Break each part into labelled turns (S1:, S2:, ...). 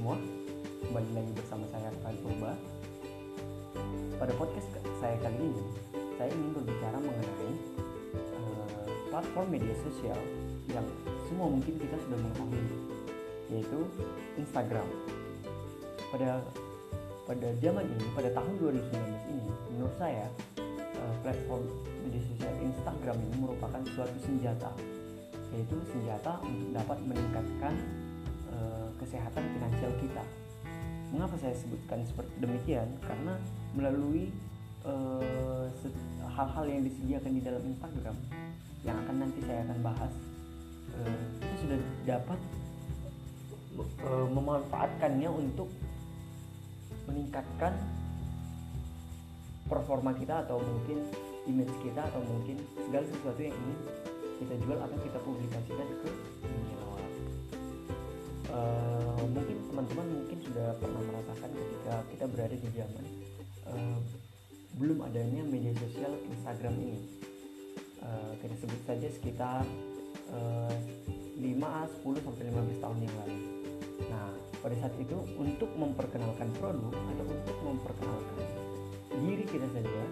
S1: semua, kembali lagi bersama saya Rafael Purba. Pada podcast saya kali ini, saya ingin berbicara mengenai uh, platform media sosial yang semua mungkin kita sudah mengetahui, yaitu Instagram. Pada pada zaman ini, pada tahun 2019 ini, menurut saya uh, platform media sosial Instagram ini merupakan suatu senjata, yaitu senjata untuk dapat meningkatkan kesehatan finansial kita. Mengapa saya sebutkan seperti demikian? Karena melalui eh, hal-hal uh, yang disediakan di dalam Instagram yang akan nanti saya akan bahas, uh, kita sudah dapat uh, memanfaatkannya untuk meningkatkan performa kita atau mungkin image kita atau mungkin segala sesuatu yang ingin kita jual atau kita publikasikan ke dunia uh, mungkin teman-teman mungkin sudah pernah merasakan ketika kita berada di zaman uh, belum adanya media sosial Instagram ini uh, kita sebut saja sekitar uh, 5 10 sampai 15 tahun yang lalu nah pada saat itu untuk memperkenalkan produk atau untuk memperkenalkan diri kita saja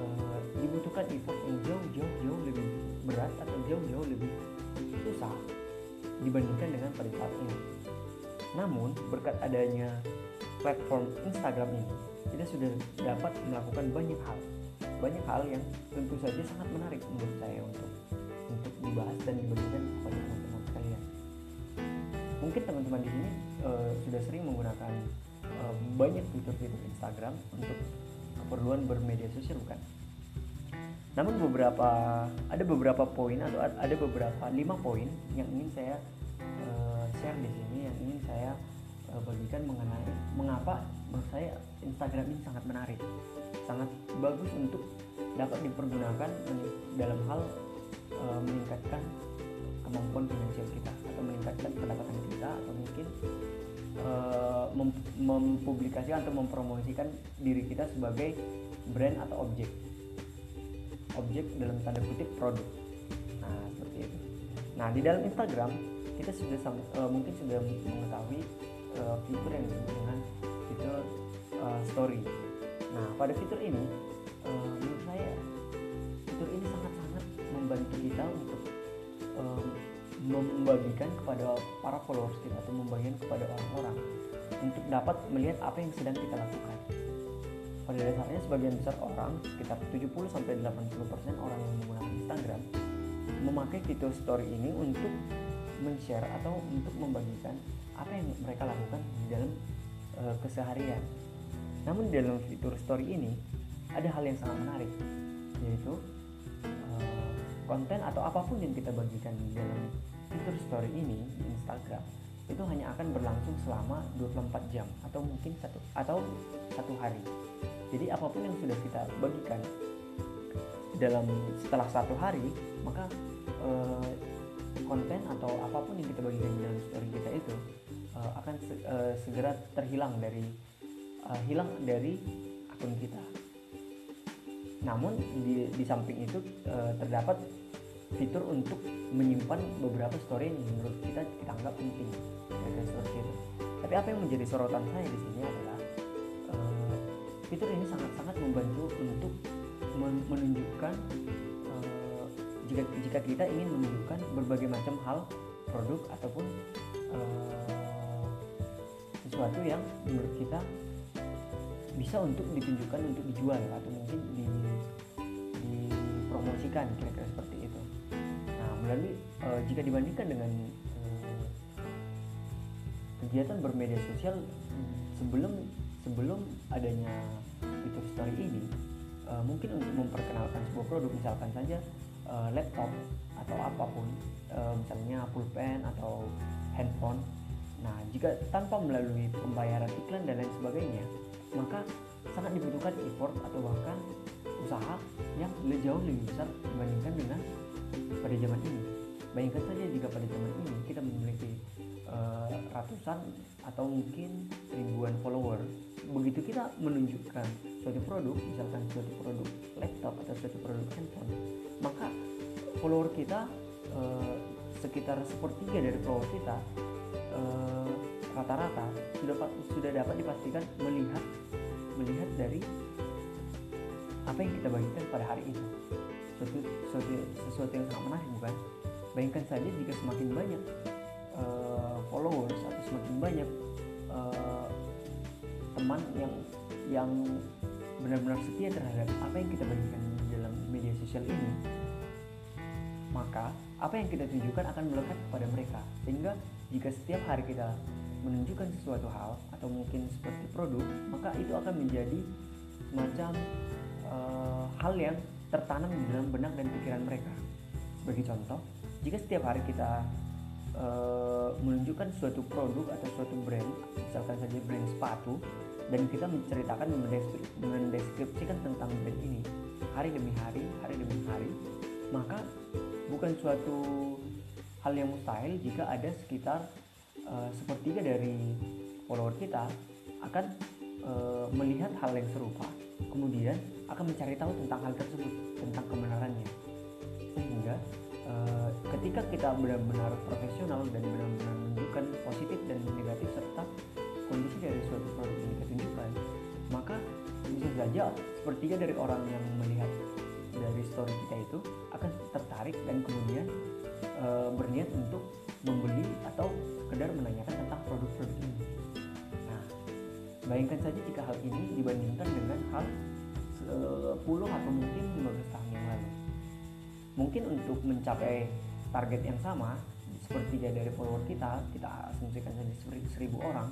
S1: uh, dibutuhkan effort yang jauh jauh jauh lebih berat atau jauh jauh lebih susah dibandingkan dengan pada saat ini. Namun, berkat adanya platform Instagram ini, kita sudah dapat melakukan banyak hal. Banyak hal yang tentu saja sangat menarik menurut saya untuk untuk dibahas dan dibagikan kepada teman-teman sekalian. Mungkin teman-teman di sini uh, sudah sering menggunakan uh, banyak fitur-fitur Instagram untuk keperluan bermedia sosial bukan? Namun beberapa ada beberapa poin atau ada beberapa lima poin yang ingin saya uh, share di sini yang ingin saya uh, bagikan mengenai mengapa menurut saya Instagram ini sangat menarik, sangat bagus untuk dapat dipergunakan dalam hal uh, meningkatkan kemampuan finansial kita atau meningkatkan pendapatan kita atau mungkin uh, mem mempublikasikan atau mempromosikan diri kita sebagai brand atau objek. Objek dalam tanda kutip produk. Nah seperti itu. Nah di dalam Instagram kita sudah uh, mungkin sudah mengetahui uh, fitur yang disebut dengan fitur uh, story. Nah pada fitur ini uh, menurut saya fitur ini sangat-sangat membantu kita untuk uh, membagikan kepada para followers kita atau membagikan kepada orang-orang untuk dapat melihat apa yang sedang kita lakukan. Pada dasarnya sebagian besar orang, sekitar 70 sampai 80% orang yang menggunakan Instagram memakai fitur story ini untuk men-share atau untuk membagikan apa yang mereka lakukan di dalam uh, keseharian. Namun di dalam fitur story ini ada hal yang sangat menarik yaitu uh, konten atau apa pun yang kita bagikan di dalam fitur story ini di Instagram itu hanya akan berlangsung selama 24 jam atau mungkin satu atau satu hari jadi apa pun yang sudah kita bagikan dalam setelah satu hari maka eh, konten atau apa pun yang kita bagikan dalam story kita itu eh, akan se eh, segera terhilang dari eh, hilang dari akun kita. Namun di, di samping itu eh, terdapat fitur untuk menyimpan beberapa story yang menurut kita kita anggap penting seperti itu tapi apa yang menjadi sorotan saya di sini adalah fitur ini sangat-sangat membantu untuk menunjukkan uh, jika jika kita ingin menunjukkan berbagai macam hal produk ataupun uh, sesuatu yang menurut kita bisa untuk ditunjukkan untuk dijual atau mungkin di dipromosikan kira-kira seperti itu. Nah melalui uh, jika dibandingkan dengan uh, kegiatan bermedia sosial sebelum sebelum adanya fitur story ini uh, mungkin untuk memperkenalkan sebuah produk misalkan saja uh, laptop atau apa pun uh, misalnya pulpen atau handphone. Nah jika tanpa melalui pembayaran iklan dan lain sebagainya maka sangat dibutuhkan effort atau bahkan usaha yang jauh lebih besar dibandingkan dengan pada zaman ini. Bayangkan saja jika pada zaman ini kita memiliki uh, ratusan atau mungkin ribuan follower begitu kita menunjukkan suatu produk misalkan suatu produk laptop atau suatu produk handphone maka follower kita uh, sekitar sepertiga dari follower kita uh, rata-rata sudah sudah dapat dipastikan melihat melihat dari apa yang kita bagikan pada hari itu sesuatu, sesuatu, sesuatu yang sangat menarik bukan? Bayangkan saja jika semakin banyak uh, followers atau semakin banyak uh, teman yang yang benar-benar setia terhadap apa yang kita bagikan di dalam media sosial ini maka apa yang kita tunjukkan akan melekat kepada mereka. Sehingga jika setiap hari kita menunjukkan sesuatu hal atau mungkin seperti produk maka itu akan menjadi semacam uh, hal yang tertanam di dalam benak dan pikiran mereka. Sebagai contoh jika setiap hari kita uh, menunjukkan suatu produk atau suatu brand misalkan saja brand sepatu dan kita menceritakan mendeskripsikan tentang brand ini. Hari demi hari hari demi hari maka bukan suatu hal yang mustahil jika ada sekitar uh, sepertiga dari follower kita akan uh, melihat hal yang serupa kemudian akan mencari tahu tentang hal tersebut tentang kebenarannya. Sehingga uh, ketika kita benar-benar profesional dan benar-benar menunjukkan positif dan negatif serta kondisi dari suatu produk yang kita tunjukkan maka bisa saja sepertiga dari orang yang melihat dari story kita itu akan tertarik dan kemudian e, berniat untuk membeli atau sekedar menanyakan tentang produk-produk ini. Nah, bayangkan saja jika hal ini dibandingkan dengan hal 10 atau mungkin 15 tahun. Mungkin untuk mencapai target yang sama, sepertiga dari follower kita, kita asumsikan saja 1000 orang,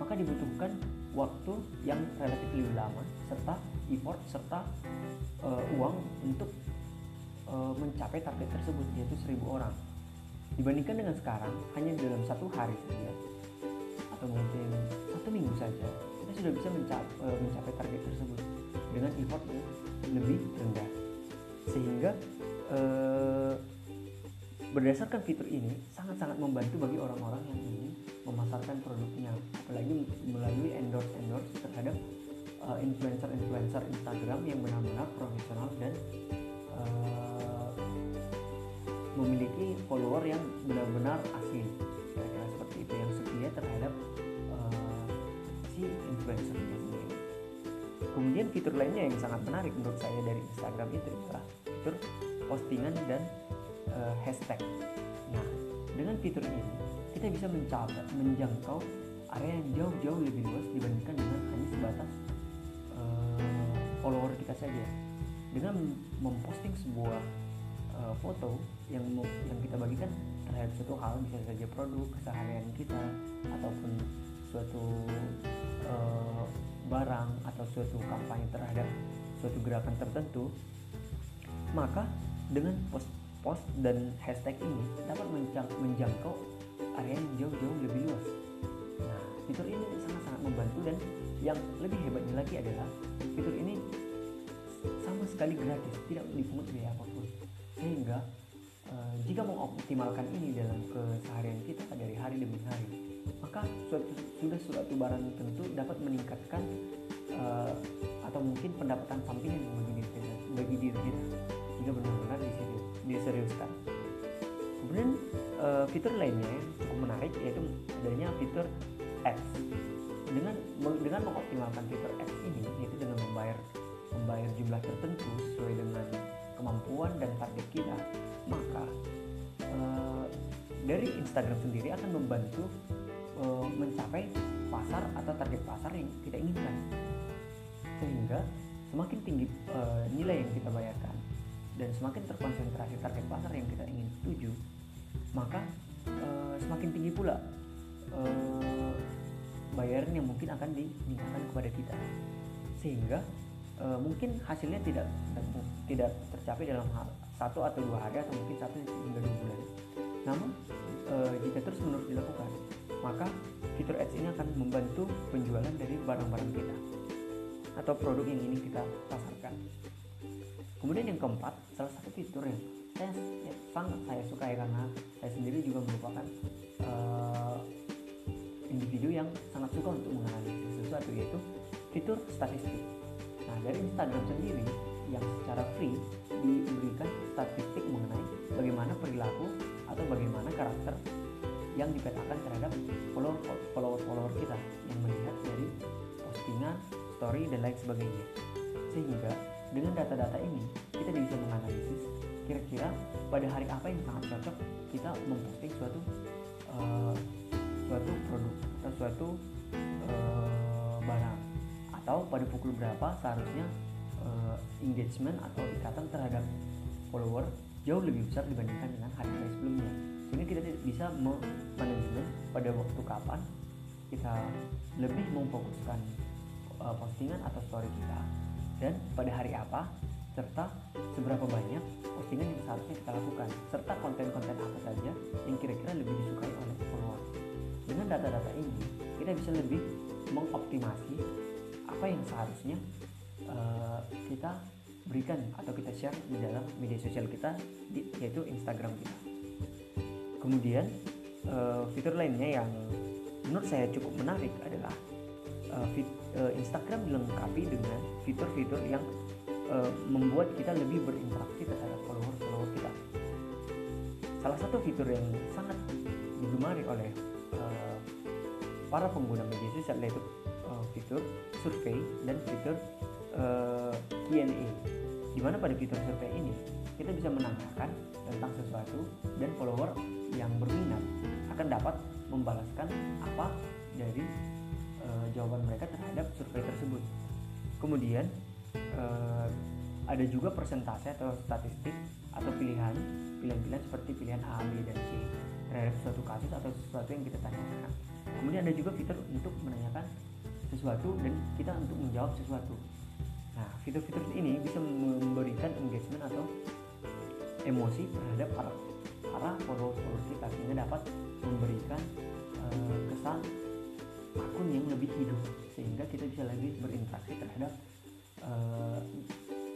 S1: maka dibutuhkan waktu yang relatif lebih lama serta effort serta uh, uang untuk uh, mencapai target tersebut yaitu 1000 orang. Dibandingkan dengan sekarang hanya dalam satu hari saja atau mungkin satu minggu saja kita sudah bisa mencapai, uh, mencapai target tersebut dengan effort yang lebih rendah. Sehingga uh, berdasarkan fitur ini sangat-sangat membantu bagi orang-orang yang ingin memasarkan produknya. Apalagi melalui endorse endorse terhadap uh, influencer-influencer Instagram yang benar-benar profesional dan uh, memiliki follower yang benar-benar asli kira-kira seperti itu yang setia terhadap uh, si influencer sendiri. Kemudian fitur lainnya yang sangat menarik menurut saya dari Instagram itu adalah fitur postingan dan uh, hashtag. Nah dengan fitur ini kita bisa mencapai menjangkau area yang jauh-jauh lebih luas dibandingkan dengan hanya sebatas follower kita saja. Dengan memposting sebuah uh, foto yang yang kita bagikan terhadap suatu hal bisa saja produk keseharian kita ataupun suatu uh, barang atau suatu kampanye terhadap suatu gerakan tertentu maka dengan post post dan hashtag ini dapat menjangkau area yang jauh-jauh lebih luas. Nah, fitur ini sangat-sangat membantu dan yang lebih hebatnya lagi adalah fitur ini sama sekali gratis, tidak dipungut biaya apa pun. Sehingga uh, jika mengoptimalkan ini dalam keseharian kita dari hari demi hari, maka suatu, sudah suatu barang tentu dapat meningkatkan uh, atau mungkin pendapatan sampingan bagi diri kita, bagi diri kita jika benar-benar diserius, diseriuskan. Kemudian uh, fitur lainnya yang cukup menarik yaitu adanya fitur ads dengan dengan mengoptimalkan fitur X ini yaitu dengan membayar membayar jumlah tertentu sesuai dengan kemampuan dan target kita maka uh, dari Instagram sendiri akan membantu uh, mencapai pasar atau target pasar yang kita inginkan. Sehingga semakin tinggi uh, nilai yang kita bayarkan dan semakin terkonsentrasi target pasar yang kita ingin tuju maka uh, semakin tinggi pula uh, bayaran yang mungkin akan dimintakan kepada kita. Sehingga e, mungkin hasilnya tidak tidak tercapai dalam hal satu atau dua hari atau mungkin satu hingga dua bulan. Namun e, jika terus menerus dilakukan maka fitur ads ini akan membantu penjualan dari barang-barang kita atau produk yang ingin kita pasarkan kemudian yang keempat salah satu fitur yang saya ya, sangat saya suka ya karena saya sendiri juga merupakan uh, individu yang sangat suka untuk menganalisis sesuatu yaitu fitur statistik. Nah dari Instagram sendiri yang secara free diberikan statistik mengenai bagaimana perilaku atau bagaimana karakter yang dipetakan terhadap follower follower follower kita yang melihat dari postingan story dan lain sebagainya sehingga dengan data-data ini kita bisa menganalisis kira-kira pada hari apa yang sangat cocok kita memposting suatu uh, suatu produk atau suatu uh, barang. Atau pada pukul berapa seharusnya uh, engagement atau ikatan terhadap follower jauh lebih besar dibandingkan dengan hari-hari sebelumnya. Sehingga kita bisa manajemen pada waktu kapan kita lebih memfokuskan uh, postingan atau story kita dan pada hari apa serta seberapa banyak postingan yang seharusnya kita lakukan serta konten-konten apa saja yang kira-kira lebih disukai oleh follower dengan data-data ini kita bisa lebih mengoptimasi apa yang seharusnya uh, kita berikan atau kita share di dalam media sosial kita yaitu Instagram kita. Kemudian uh, fitur lainnya yang menurut saya cukup menarik adalah uh, fit, uh, Instagram dilengkapi dengan fitur-fitur yang uh, membuat kita lebih berinteraksi terhadap follower-follower kita. Salah satu fitur yang sangat digemari oleh uh, para pengguna media sosial yaitu uh, fitur survei dan fitur uh, Q&A di mana pada fitur survei ini kita bisa menanyakan tentang sesuatu dan follower yang berminat akan dapat membalaskan apa dari uh, jawaban mereka terhadap survei tersebut. Kemudian uh, ada juga persentase atau statistik atau pilihan pilihan-pilihan seperti pilihan A, B, dan C terhadap suatu kasus atau sesuatu yang kita tanyakan. Kemudian ada juga fitur untuk menanyakan sesuatu dan kita untuk menjawab sesuatu. Nah, fitur-fitur ini bisa memberikan engagement atau emosi terhadap para para follower-follower kita sehingga dapat memberikan uh, kesan akun yang lebih hidup sehingga kita bisa lebih berinteraksi terhadap uh,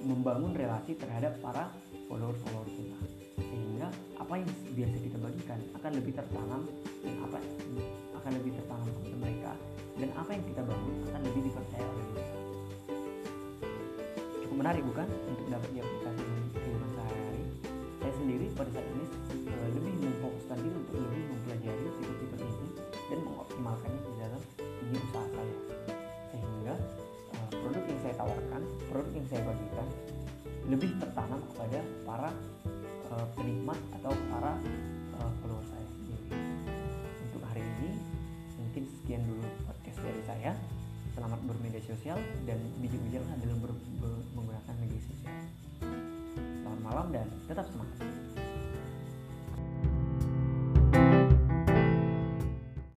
S1: membangun relasi terhadap para follower-follower kita. Sehingga apa yang biasa kita bagikan akan lebih tertanam dan apa akan lebih tertanam kepada mereka dan apa yang kita bangun akan lebih dipercaya oleh mereka. Cukup menarik bukan? Untuk dapat diaplikasikan di kehidupan sehari-hari. Saya sendiri pada saat ini uh, lebih memfokuskan diri untuk lebih mempelajari fitur-fitur ini dan mengoptimalkannya di dalam dunia usaha saya. Sehingga uh, produk yang saya tawarkan produk yang saya bagikan lebih tertanam kepada para uh, penikmat atau para uh, saya sendiri. Untuk hari ini mungkin sekian dulu podcast dari saya. Selamat bermedia sosial dan bijak-bijaklah dalam ber, ber, menggunakan media sosial. Selamat malam dan tetap semangat